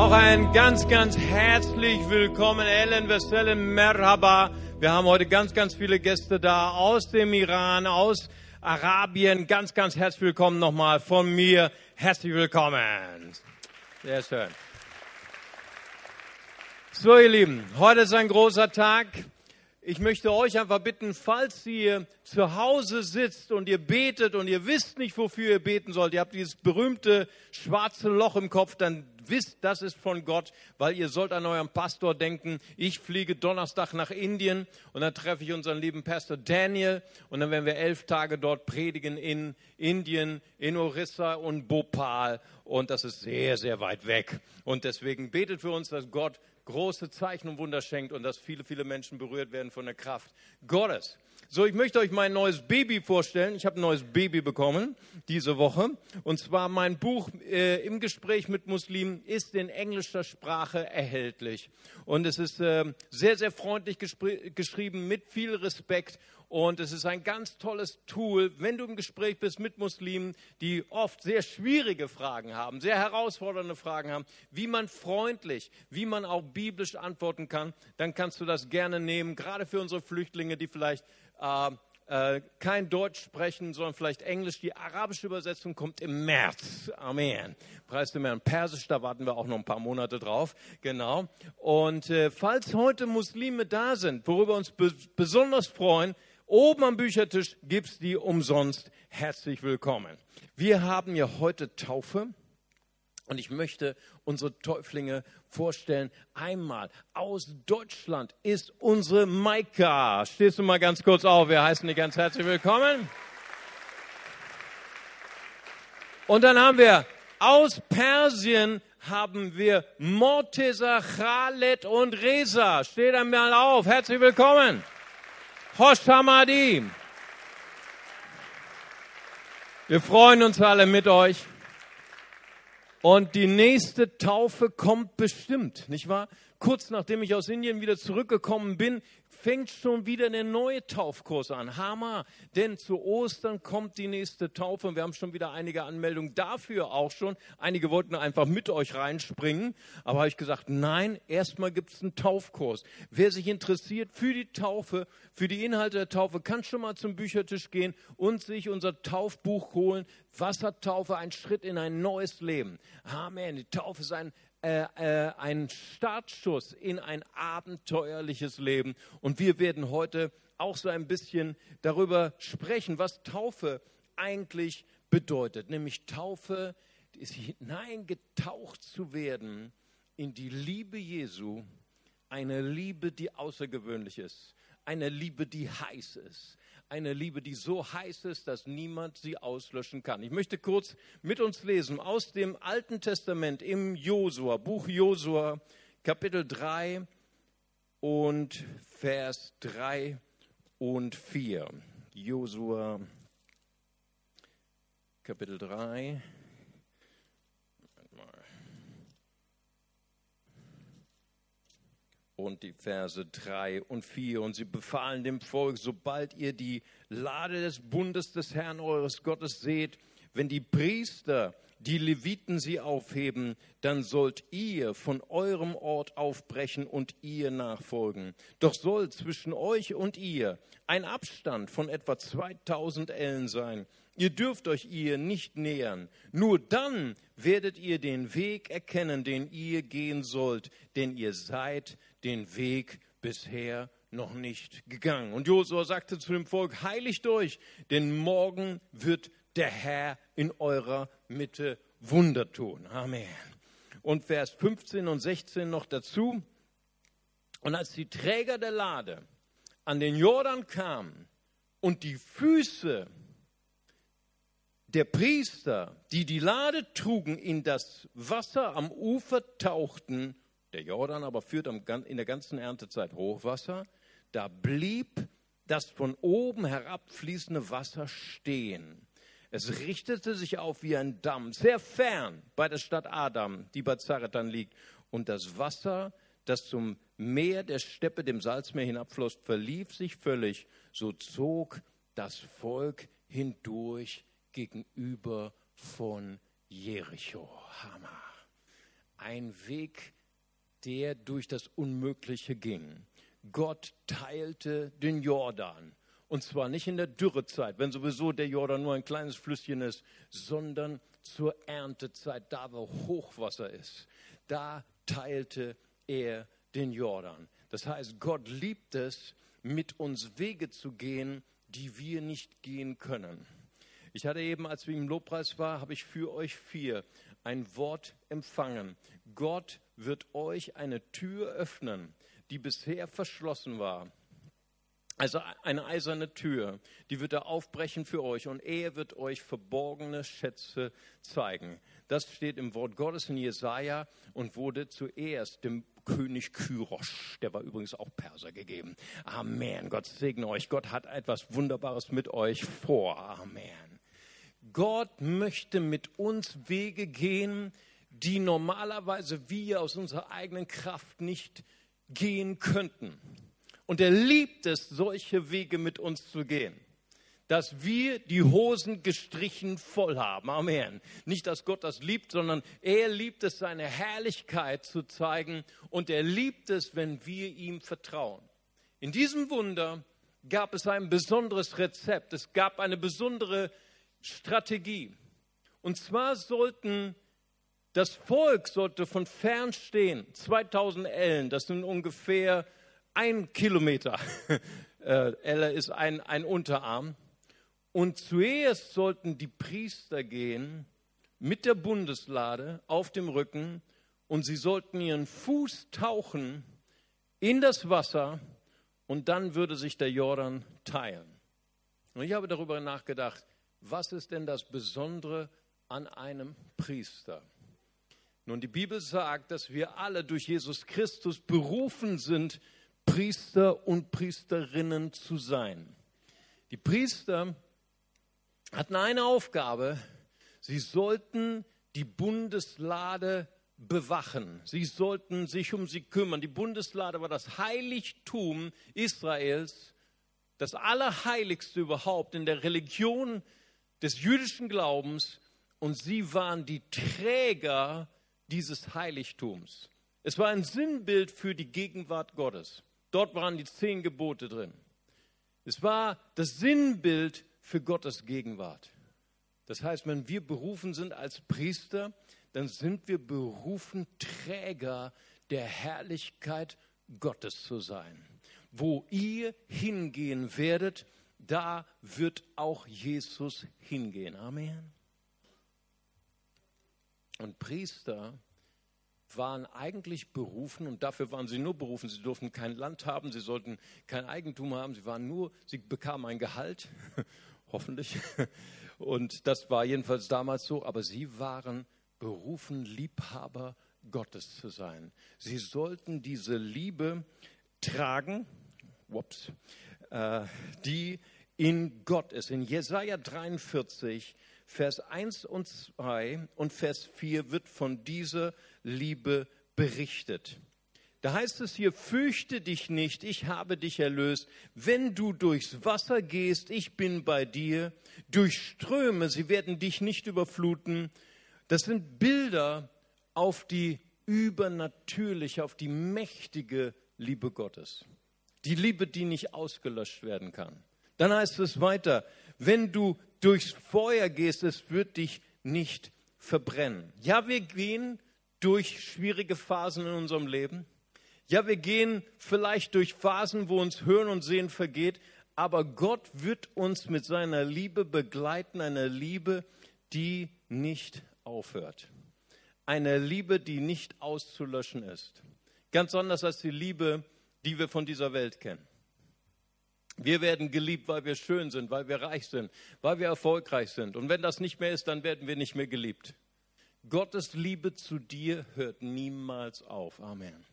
Auch ein ganz, ganz herzlich willkommen, Ellen Westellen Merhaba. Wir haben heute ganz, ganz viele Gäste da aus dem Iran, aus Arabien. Ganz, ganz herzlich willkommen nochmal von mir. Herzlich willkommen. Sehr schön. So, ihr Lieben, heute ist ein großer Tag. Ich möchte euch einfach bitten, falls ihr zu Hause sitzt und ihr betet und ihr wisst nicht, wofür ihr beten sollt, ihr habt dieses berühmte schwarze Loch im Kopf, dann wisst, das ist von Gott, weil ihr sollt an euren Pastor denken. Ich fliege Donnerstag nach Indien und dann treffe ich unseren lieben Pastor Daniel und dann werden wir elf Tage dort predigen in Indien, in Orissa und Bhopal und das ist sehr, sehr weit weg. Und deswegen betet für uns, dass Gott große Zeichen und Wunder schenkt und dass viele, viele Menschen berührt werden von der Kraft Gottes. So, ich möchte euch mein neues Baby vorstellen. Ich habe ein neues Baby bekommen diese Woche. Und zwar mein Buch äh, im Gespräch mit Muslimen ist in englischer Sprache erhältlich. Und es ist äh, sehr, sehr freundlich geschrieben, mit viel Respekt. Und es ist ein ganz tolles Tool, wenn du im Gespräch bist mit Muslimen, die oft sehr schwierige Fragen haben, sehr herausfordernde Fragen haben, wie man freundlich, wie man auch biblisch antworten kann, dann kannst du das gerne nehmen, gerade für unsere Flüchtlinge, die vielleicht äh, äh, kein Deutsch sprechen, sondern vielleicht Englisch. Die arabische Übersetzung kommt im März. Amen. Preis dem Herrn. Persisch, da warten wir auch noch ein paar Monate drauf. Genau. Und äh, falls heute Muslime da sind, worüber uns be besonders freuen, oben am Büchertisch gibt es die umsonst. Herzlich willkommen. Wir haben ja heute Taufe. Und ich möchte unsere Täuflinge vorstellen. Einmal aus Deutschland ist unsere Maika. Stehst du mal ganz kurz auf? Wir heißen dich ganz herzlich willkommen. Und dann haben wir aus Persien haben wir Morteza, Khaled und Reza. Steht einmal auf. Herzlich willkommen. Hosh Hamadi. Wir freuen uns alle mit euch. Und die nächste Taufe kommt bestimmt, nicht wahr? Kurz nachdem ich aus Indien wieder zurückgekommen bin, fängt schon wieder der neue Taufkurs an. Hammer, denn zu Ostern kommt die nächste Taufe und wir haben schon wieder einige Anmeldungen dafür auch schon. Einige wollten einfach mit euch reinspringen, aber habe ich gesagt, nein, erstmal gibt es einen Taufkurs. Wer sich interessiert für die Taufe, für die Inhalte der Taufe, kann schon mal zum Büchertisch gehen und sich unser Taufbuch holen. Wassertaufe, ein Schritt in ein neues Leben. Amen. Die Taufe ist ein äh, äh, ein Startschuss in ein abenteuerliches Leben. Und wir werden heute auch so ein bisschen darüber sprechen, was Taufe eigentlich bedeutet. Nämlich Taufe ist hineingetaucht zu werden in die Liebe Jesu, eine Liebe, die außergewöhnlich ist, eine Liebe, die heiß ist, eine Liebe, die so heiß ist, dass niemand sie auslöschen kann. Ich möchte kurz mit uns lesen aus dem Alten Testament im Josua, Buch Josua, Kapitel 3 und Vers 3 und 4. Josua, Kapitel 3. und die Verse 3 und 4. Und sie befahlen dem Volk, sobald ihr die Lade des Bundes des Herrn eures Gottes seht, wenn die Priester, die Leviten sie aufheben, dann sollt ihr von eurem Ort aufbrechen und ihr nachfolgen. Doch soll zwischen euch und ihr ein Abstand von etwa 2000 Ellen sein. Ihr dürft euch ihr nicht nähern. Nur dann werdet ihr den Weg erkennen, den ihr gehen sollt, denn ihr seid den Weg bisher noch nicht gegangen. Und Josua sagte zu dem Volk, heiligt euch, denn morgen wird der Herr in eurer Mitte Wunder tun. Amen. Und Vers 15 und 16 noch dazu. Und als die Träger der Lade an den Jordan kamen und die Füße der Priester, die die Lade trugen, in das Wasser am Ufer tauchten, der Jordan aber führt in der ganzen Erntezeit Hochwasser, da blieb das von oben herabfließende Wasser stehen. Es richtete sich auf wie ein Damm, sehr fern bei der Stadt Adam, die bei Zaretan liegt. Und das Wasser, das zum Meer der Steppe, dem Salzmeer hinabfloss, verlief sich völlig. So zog das Volk hindurch gegenüber von Jericho. Hammer. ein Weg, der durch das Unmögliche ging. Gott teilte den Jordan. Und zwar nicht in der Dürrezeit, wenn sowieso der Jordan nur ein kleines Flüsschen ist, sondern zur Erntezeit, da wo Hochwasser ist. Da teilte er den Jordan. Das heißt, Gott liebt es, mit uns Wege zu gehen, die wir nicht gehen können. Ich hatte eben, als wir im Lobpreis waren, habe ich für euch vier ein Wort empfangen. Gott wird euch eine Tür öffnen, die bisher verschlossen war. Also eine eiserne Tür, die wird er aufbrechen für euch und er wird euch verborgene Schätze zeigen. Das steht im Wort Gottes in Jesaja und wurde zuerst dem König Kyrosch, der war übrigens auch Perser gegeben. Amen. Gott segne euch. Gott hat etwas Wunderbares mit euch vor. Amen. Gott möchte mit uns Wege gehen, die normalerweise wir aus unserer eigenen Kraft nicht gehen könnten. Und er liebt es, solche Wege mit uns zu gehen. Dass wir die Hosen gestrichen voll haben. Amen. Nicht, dass Gott das liebt, sondern er liebt es, seine Herrlichkeit zu zeigen. Und er liebt es, wenn wir ihm vertrauen. In diesem Wunder gab es ein besonderes Rezept. Es gab eine besondere Strategie. Und zwar sollten das Volk sollte von fern stehen, 2000 Ellen, das sind ungefähr ein Kilometer. Äh, Elle ist ein, ein Unterarm. Und zuerst sollten die Priester gehen mit der Bundeslade auf dem Rücken und sie sollten ihren Fuß tauchen in das Wasser und dann würde sich der Jordan teilen. Und ich habe darüber nachgedacht, was ist denn das Besondere an einem Priester? Nun, die Bibel sagt, dass wir alle durch Jesus Christus berufen sind, Priester und Priesterinnen zu sein. Die Priester hatten eine Aufgabe, sie sollten die Bundeslade bewachen. Sie sollten sich um sie kümmern. Die Bundeslade war das Heiligtum Israels, das Allerheiligste überhaupt in der Religion des jüdischen Glaubens und sie waren die Träger dieses Heiligtums. Es war ein Sinnbild für die Gegenwart Gottes. Dort waren die zehn Gebote drin. Es war das Sinnbild für Gottes Gegenwart. Das heißt, wenn wir berufen sind als Priester, dann sind wir berufen, Träger der Herrlichkeit Gottes zu sein. Wo ihr hingehen werdet, da wird auch Jesus hingehen. Amen. Und Priester waren eigentlich berufen und dafür waren sie nur berufen. Sie durften kein Land haben, sie sollten kein Eigentum haben, sie waren nur, sie bekamen ein Gehalt, hoffentlich. Und das war jedenfalls damals so, aber sie waren berufen, Liebhaber Gottes zu sein. Sie sollten diese Liebe tragen, whoops, äh, die in Gott ist. In Jesaja 43, Vers 1 und 2 und Vers 4 wird von dieser Liebe berichtet. Da heißt es hier, fürchte dich nicht, ich habe dich erlöst. Wenn du durchs Wasser gehst, ich bin bei dir. Durch Ströme, sie werden dich nicht überfluten. Das sind Bilder auf die übernatürliche, auf die mächtige Liebe Gottes. Die Liebe, die nicht ausgelöscht werden kann. Dann heißt es weiter, wenn du durchs Feuer gehst, es wird dich nicht verbrennen. Ja, wir gehen durch schwierige Phasen in unserem Leben. Ja, wir gehen vielleicht durch Phasen, wo uns Hören und Sehen vergeht, aber Gott wird uns mit seiner Liebe begleiten, einer Liebe, die nicht aufhört. Eine Liebe, die nicht auszulöschen ist. Ganz anders als die Liebe, die wir von dieser Welt kennen. Wir werden geliebt, weil wir schön sind, weil wir reich sind, weil wir erfolgreich sind. Und wenn das nicht mehr ist, dann werden wir nicht mehr geliebt. Gottes Liebe zu dir hört niemals auf. Amen.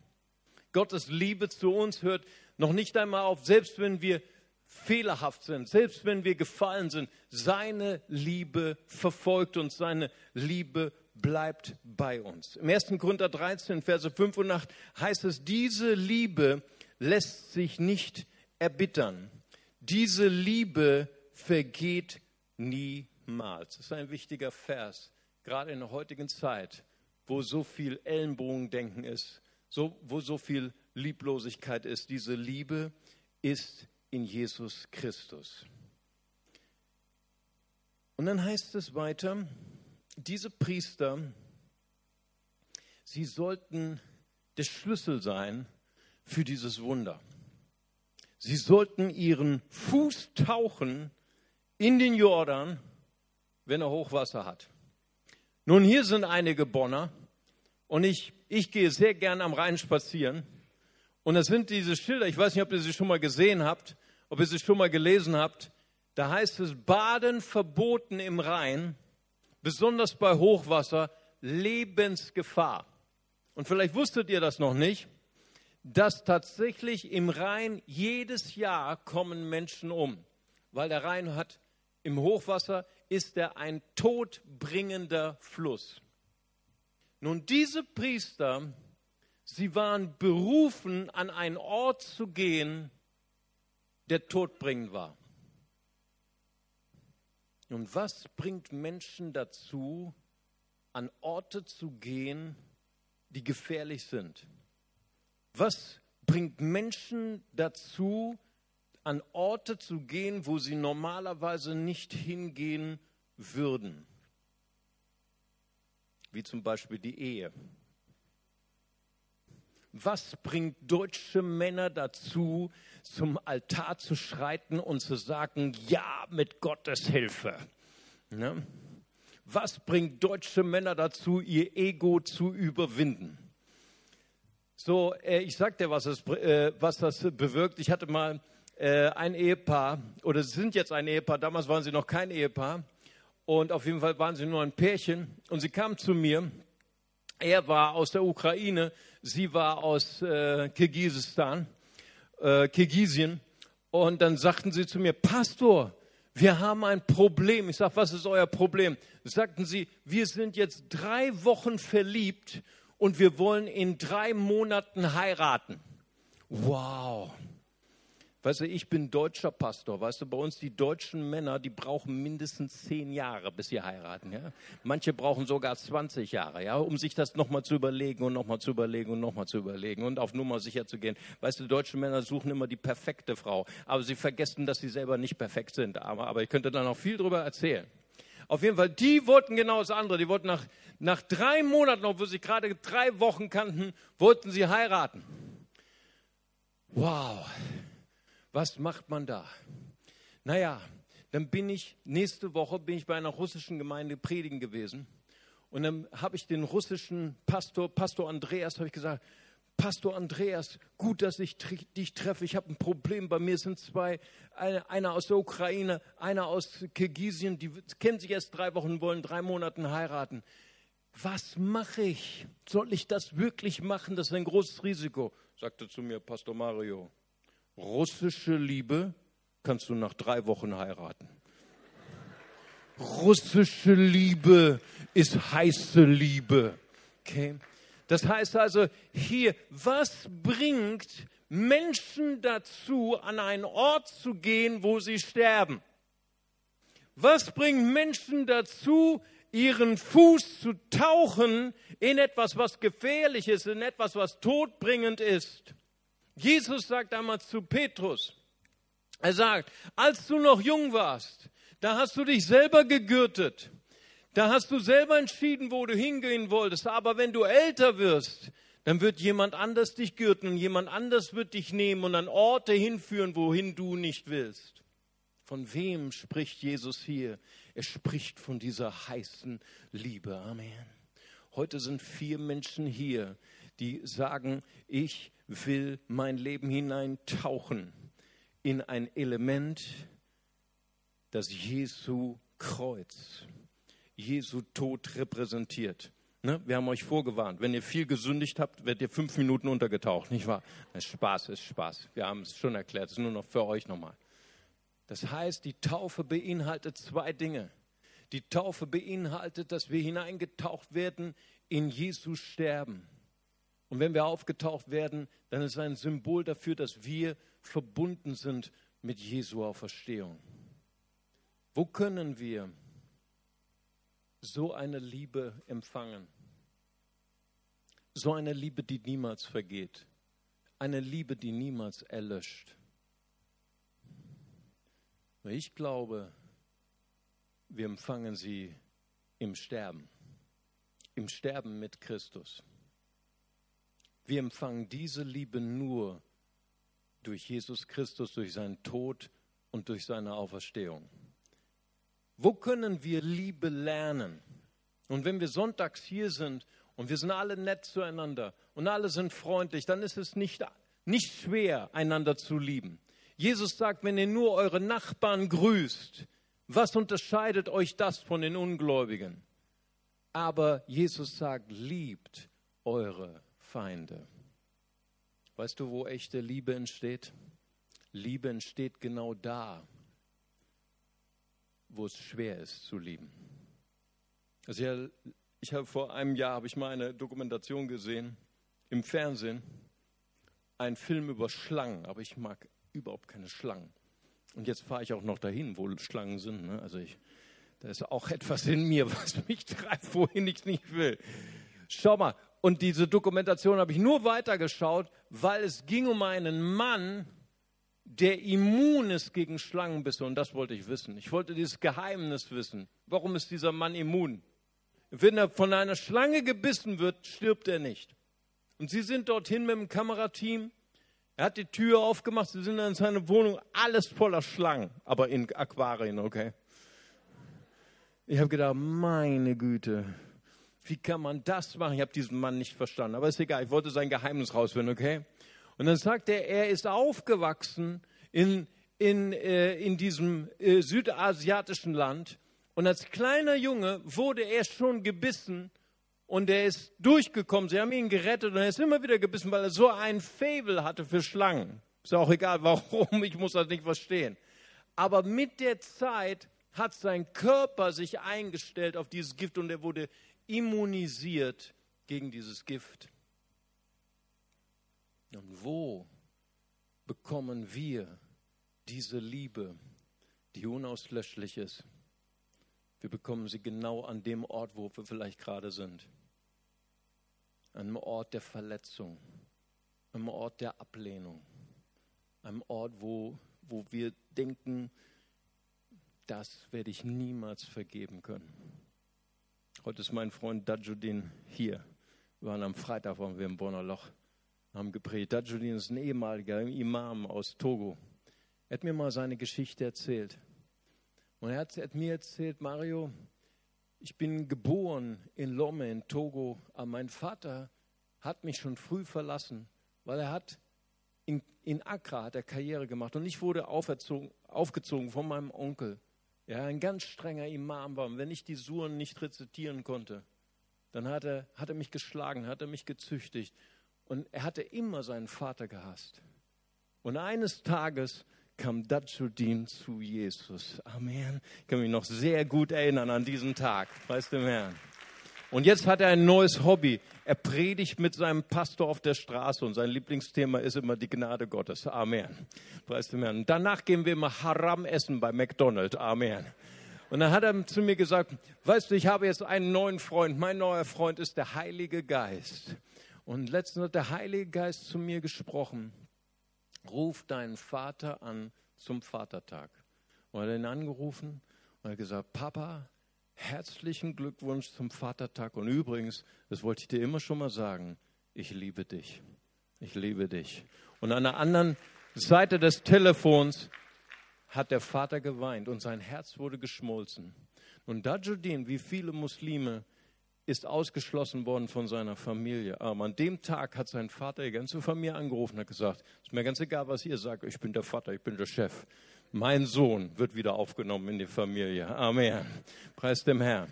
Gottes Liebe zu uns hört noch nicht einmal auf, selbst wenn wir fehlerhaft sind, selbst wenn wir gefallen sind. Seine Liebe verfolgt uns, seine Liebe bleibt bei uns. Im 1. Korinther 13, Verse 5 und 8 heißt es, diese Liebe lässt sich nicht erbittern. Diese Liebe vergeht niemals. Das ist ein wichtiger Vers, gerade in der heutigen Zeit, wo so viel Ellenbogendenken ist, so, wo so viel Lieblosigkeit ist. Diese Liebe ist in Jesus Christus. Und dann heißt es weiter, diese Priester, sie sollten der Schlüssel sein für dieses Wunder. Sie sollten ihren Fuß tauchen in den Jordan, wenn er Hochwasser hat. Nun, hier sind einige Bonner und ich, ich gehe sehr gern am Rhein spazieren. Und das sind diese Schilder, ich weiß nicht, ob ihr sie schon mal gesehen habt, ob ihr sie schon mal gelesen habt. Da heißt es, Baden verboten im Rhein, besonders bei Hochwasser, Lebensgefahr. Und vielleicht wusstet ihr das noch nicht, dass tatsächlich im Rhein jedes Jahr kommen Menschen um, weil der Rhein hat im Hochwasser ist er ein todbringender Fluss. Nun, diese Priester, sie waren berufen, an einen Ort zu gehen, der todbringend war. Nun, was bringt Menschen dazu, an Orte zu gehen, die gefährlich sind? Was bringt Menschen dazu, an Orte zu gehen, wo sie normalerweise nicht hingehen würden. Wie zum Beispiel die Ehe. Was bringt deutsche Männer dazu, zum Altar zu schreiten und zu sagen, ja, mit Gottes Hilfe? Ne? Was bringt deutsche Männer dazu, ihr Ego zu überwinden? So, äh, ich sag dir, was das, äh, was das bewirkt. Ich hatte mal äh, ein Ehepaar, oder sie sind jetzt ein Ehepaar, damals waren sie noch kein Ehepaar, und auf jeden Fall waren sie nur ein Pärchen, und sie kamen zu mir. Er war aus der Ukraine, sie war aus äh, Kirgisistan, äh, Kirgisien, und dann sagten sie zu mir, Pastor, wir haben ein Problem. Ich sage, was ist euer Problem? Sagten sie, wir sind jetzt drei Wochen verliebt und wir wollen in drei Monaten heiraten. Wow. Weißt du, ich bin deutscher Pastor. Weißt du, bei uns die deutschen Männer, die brauchen mindestens zehn Jahre, bis sie heiraten. Ja? Manche brauchen sogar 20 Jahre, ja, um sich das nochmal zu überlegen und nochmal zu überlegen und nochmal zu überlegen und auf Nummer sicher zu gehen. Weißt du, deutsche Männer suchen immer die perfekte Frau, aber sie vergessen, dass sie selber nicht perfekt sind. Aber, aber ich könnte da noch viel drüber erzählen. Auf jeden Fall, die wollten genau das andere. Die wollten nach, nach drei Monaten, obwohl sie gerade drei Wochen kannten, wollten sie heiraten. Wow. Was macht man da? Naja, dann bin ich, nächste Woche bin ich bei einer russischen Gemeinde predigen gewesen. Und dann habe ich den russischen Pastor, Pastor Andreas, habe ich gesagt, Pastor Andreas, gut, dass ich dich treffe. Ich habe ein Problem. Bei mir sind zwei, einer aus der Ukraine, einer aus Kirgisien, die kennen sich erst drei Wochen, wollen drei Monate heiraten. Was mache ich? Soll ich das wirklich machen? Das ist ein großes Risiko, sagte zu mir Pastor Mario russische Liebe kannst du nach drei Wochen heiraten. Russische Liebe ist heiße Liebe. Okay? Das heißt also hier, was bringt Menschen dazu, an einen Ort zu gehen, wo sie sterben? Was bringt Menschen dazu, ihren Fuß zu tauchen in etwas, was gefährlich ist, in etwas, was todbringend ist? Jesus sagt damals zu Petrus, er sagt, als du noch jung warst, da hast du dich selber gegürtet. Da hast du selber entschieden, wo du hingehen wolltest. Aber wenn du älter wirst, dann wird jemand anders dich gürten und jemand anders wird dich nehmen und an Orte hinführen, wohin du nicht willst. Von wem spricht Jesus hier? Er spricht von dieser heißen Liebe. Amen. Heute sind vier Menschen hier, die sagen, ich will mein Leben hineintauchen in ein Element, das Jesu Kreuz, Jesu Tod repräsentiert. Ne? Wir haben euch vorgewarnt, wenn ihr viel gesündigt habt, werdet ihr fünf Minuten untergetaucht, nicht wahr? Das ist Spaß ist Spaß. Wir haben es schon erklärt, das ist nur noch für euch nochmal. Das heißt, die Taufe beinhaltet zwei Dinge. Die Taufe beinhaltet, dass wir hineingetaucht werden in Jesu Sterben. Und wenn wir aufgetaucht werden, dann ist es ein Symbol dafür, dass wir verbunden sind mit Jesu Auferstehung. Wo können wir so eine Liebe empfangen? So eine Liebe, die niemals vergeht. Eine Liebe, die niemals erlöscht. Ich glaube, wir empfangen sie im Sterben. Im Sterben mit Christus. Wir empfangen diese Liebe nur durch Jesus Christus, durch seinen Tod und durch seine Auferstehung. Wo können wir Liebe lernen? Und wenn wir sonntags hier sind und wir sind alle nett zueinander und alle sind freundlich, dann ist es nicht, nicht schwer, einander zu lieben. Jesus sagt, wenn ihr nur eure Nachbarn grüßt, was unterscheidet euch das von den Ungläubigen? Aber Jesus sagt, liebt eure Feinde. Weißt du, wo echte Liebe entsteht? Liebe entsteht genau da, wo es schwer ist zu lieben. Also ja, ich habe vor einem Jahr habe ich mal eine Dokumentation gesehen im Fernsehen, ein Film über Schlangen, aber ich mag überhaupt keine Schlangen. Und jetzt fahre ich auch noch dahin, wo Schlangen sind. Ne? Also ich, da ist auch etwas in mir, was mich treibt, wohin ich nicht will. Schau mal, und diese Dokumentation habe ich nur weitergeschaut, weil es ging um einen Mann, der immun ist gegen Schlangenbisse. Und das wollte ich wissen. Ich wollte dieses Geheimnis wissen. Warum ist dieser Mann immun? Wenn er von einer Schlange gebissen wird, stirbt er nicht. Und sie sind dorthin mit dem Kamerateam. Er hat die Tür aufgemacht, sie sind in seine Wohnung, alles voller Schlangen, aber in Aquarien, okay. Ich habe gedacht, meine Güte, wie kann man das machen? Ich habe diesen Mann nicht verstanden, aber ist egal, ich wollte sein Geheimnis rausfinden, okay? Und dann sagt er, er ist aufgewachsen in, in, äh, in diesem äh, südasiatischen Land und als kleiner Junge wurde er schon gebissen und er ist durchgekommen. Sie haben ihn gerettet und er ist immer wieder gebissen, weil er so ein Fable hatte für Schlangen. Ist auch egal, warum, ich muss das nicht verstehen. Aber mit der Zeit hat sein Körper sich eingestellt auf dieses Gift und er wurde immunisiert gegen dieses Gift. Und wo bekommen wir diese Liebe, die unauslöschlich ist? Wir bekommen sie genau an dem Ort, wo wir vielleicht gerade sind. Einem Ort der Verletzung, einem Ort der Ablehnung, einem Ort, wo, wo wir denken, das werde ich niemals vergeben können. Heute ist mein Freund Dajudin hier. Wir waren am Freitag, waren wir im Bonner Loch, haben gepredigt. Dajudin ist ein ehemaliger Imam aus Togo. Er hat mir mal seine Geschichte erzählt. Und er hat, er hat mir erzählt, Mario, ich bin geboren in Lome in Togo, aber mein Vater hat mich schon früh verlassen, weil er hat in, in Accra hat er Karriere gemacht und ich wurde aufgezogen von meinem Onkel ja, ein ganz strenger Imam war. Und wenn ich die Suren nicht rezitieren konnte, dann hat er, hat er mich geschlagen, hat er mich gezüchtigt. Und er hatte immer seinen Vater gehasst. Und eines Tages kam Dajudin zu Jesus. Amen. Ich kann mich noch sehr gut erinnern an diesen Tag. Weißt du, Herrn. Und jetzt hat er ein neues Hobby. Er predigt mit seinem Pastor auf der Straße und sein Lieblingsthema ist immer die Gnade Gottes. Amen. Weißt du, Herrn. Danach gehen wir immer Haram essen bei McDonald's. Amen. Und dann hat er zu mir gesagt, weißt du, ich habe jetzt einen neuen Freund. Mein neuer Freund ist der Heilige Geist. Und letztens hat der Heilige Geist zu mir gesprochen. Ruf deinen Vater an zum Vatertag. Und er hat ihn angerufen und hat gesagt, Papa, herzlichen Glückwunsch zum Vatertag. Und übrigens, das wollte ich dir immer schon mal sagen, ich liebe dich. Ich liebe dich. Und an der anderen Seite des Telefons hat der Vater geweint und sein Herz wurde geschmolzen. Und Dajudin, wie viele Muslime, ist ausgeschlossen worden von seiner Familie. Aber an dem Tag hat sein Vater die ganze Familie angerufen und hat gesagt, ist mir ganz egal, was ihr sagt, ich bin der Vater, ich bin der Chef mein Sohn wird wieder aufgenommen in die Familie. Amen. Preis dem Herrn.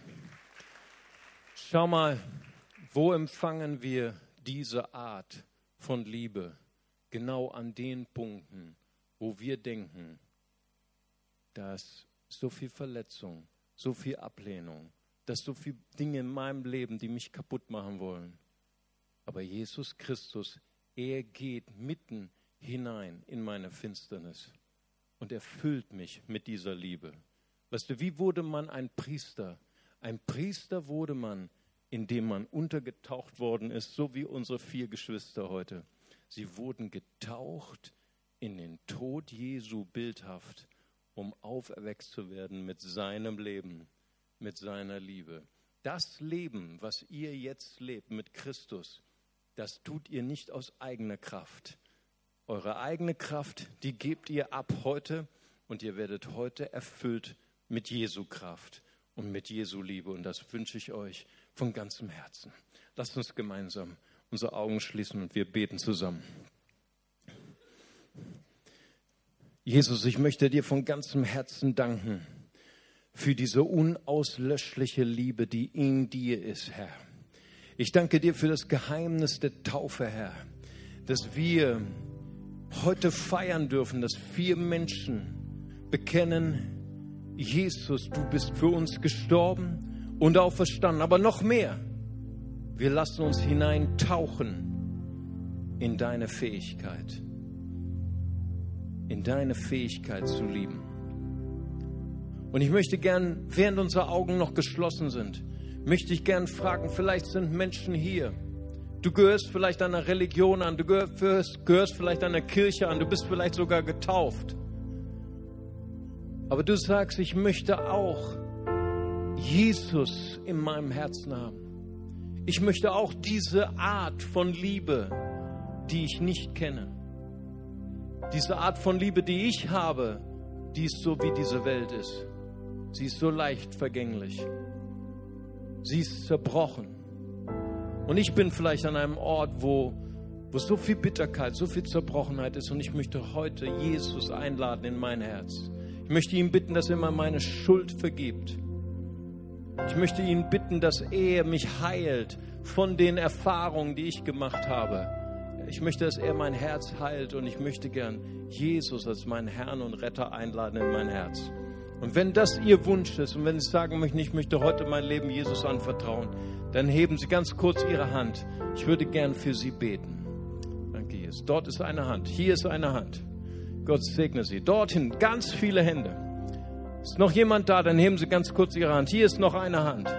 Schau mal, wo empfangen wir diese Art von Liebe? Genau an den Punkten, wo wir denken, dass so viel Verletzung, so viel Ablehnung, dass so viele Dinge in meinem Leben, die mich kaputt machen wollen. Aber Jesus Christus, er geht mitten hinein in meine Finsternis und erfüllt mich mit dieser Liebe. Weißt du, wie wurde man ein Priester? Ein Priester wurde man, in dem man untergetaucht worden ist, so wie unsere vier Geschwister heute. Sie wurden getaucht in den Tod Jesu bildhaft, um auferweckt zu werden mit seinem Leben, mit seiner Liebe. Das Leben, was ihr jetzt lebt mit Christus, das tut ihr nicht aus eigener Kraft. Eure eigene Kraft, die gebt ihr ab heute und ihr werdet heute erfüllt mit Jesu Kraft und mit Jesu Liebe. Und das wünsche ich euch von ganzem Herzen. Lasst uns gemeinsam unsere Augen schließen und wir beten zusammen. Jesus, ich möchte dir von ganzem Herzen danken für diese unauslöschliche Liebe, die in dir ist, Herr. Ich danke dir für das Geheimnis der Taufe, Herr, dass wir heute feiern dürfen, dass vier Menschen bekennen, Jesus, du bist für uns gestorben und auferstanden, aber noch mehr. Wir lassen uns hineintauchen in deine Fähigkeit, in deine Fähigkeit zu lieben. Und ich möchte gern, während unsere Augen noch geschlossen sind, möchte ich gern fragen, vielleicht sind Menschen hier. Du gehörst vielleicht einer Religion an, du gehörst, gehörst vielleicht einer Kirche an, du bist vielleicht sogar getauft. Aber du sagst, ich möchte auch Jesus in meinem Herzen haben. Ich möchte auch diese Art von Liebe, die ich nicht kenne. Diese Art von Liebe, die ich habe, die ist so wie diese Welt ist. Sie ist so leicht vergänglich. Sie ist zerbrochen. Und ich bin vielleicht an einem Ort, wo, wo so viel Bitterkeit, so viel Zerbrochenheit ist. Und ich möchte heute Jesus einladen in mein Herz. Ich möchte ihn bitten, dass er mir meine Schuld vergibt. Ich möchte ihn bitten, dass er mich heilt von den Erfahrungen, die ich gemacht habe. Ich möchte, dass er mein Herz heilt und ich möchte gern Jesus als meinen Herrn und Retter einladen in mein Herz. Und wenn das Ihr Wunsch ist und wenn Sie sagen möchten, ich möchte heute mein Leben Jesus anvertrauen, dann heben Sie ganz kurz Ihre Hand. Ich würde gern für Sie beten. Danke, Jesus. Dort ist eine Hand. Hier ist eine Hand. Gott segne Sie. Dorthin ganz viele Hände. Ist noch jemand da? Dann heben Sie ganz kurz Ihre Hand. Hier ist noch eine Hand.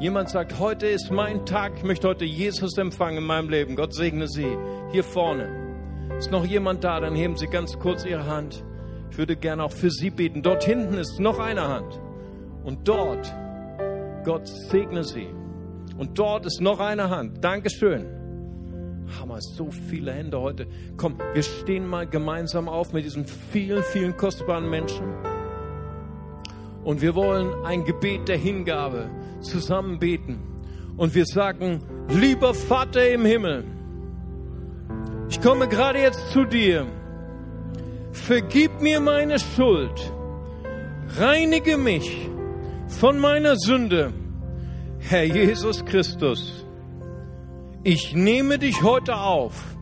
Jemand sagt, heute ist mein Tag. Ich möchte heute Jesus empfangen in meinem Leben. Gott segne Sie. Hier vorne. Ist noch jemand da? Dann heben Sie ganz kurz Ihre Hand. Ich würde gerne auch für Sie beten. Dort hinten ist noch eine Hand. Und dort, Gott segne Sie. Und dort ist noch eine Hand. Dankeschön. Hammer, so viele Hände heute. Komm, wir stehen mal gemeinsam auf mit diesen vielen, vielen kostbaren Menschen. Und wir wollen ein Gebet der Hingabe zusammen beten. Und wir sagen, lieber Vater im Himmel, ich komme gerade jetzt zu dir. Vergib mir meine Schuld. Reinige mich von meiner Sünde. Herr Jesus Christus ich nehme dich heute auf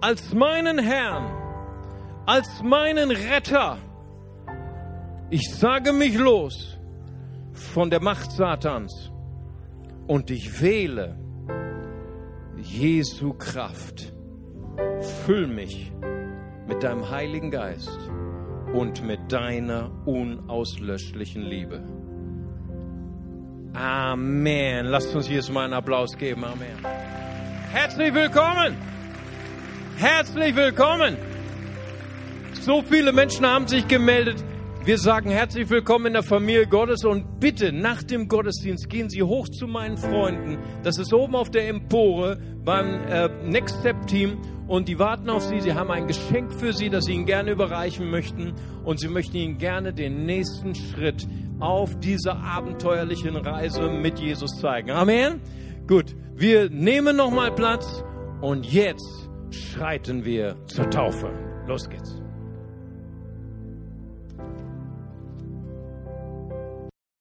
als meinen Herrn, als meinen Retter. Ich sage mich los von der Macht Satans und ich wähle Jesu Kraft. Füll mich mit deinem Heiligen Geist und mit deiner unauslöschlichen Liebe. Amen. Lasst uns jetzt mal einen Applaus geben. Amen. Herzlich willkommen. Herzlich willkommen. So viele Menschen haben sich gemeldet. Wir sagen herzlich willkommen in der Familie Gottes und bitte nach dem Gottesdienst gehen Sie hoch zu meinen Freunden. Das ist oben auf der Empore beim äh, Next Step Team und die warten auf Sie. Sie haben ein Geschenk für Sie, das Sie Ihnen gerne überreichen möchten und Sie möchten Ihnen gerne den nächsten Schritt auf dieser abenteuerlichen Reise mit Jesus zeigen. Amen. Gut, wir nehmen noch mal Platz und jetzt schreiten wir zur Taufe. Los geht's.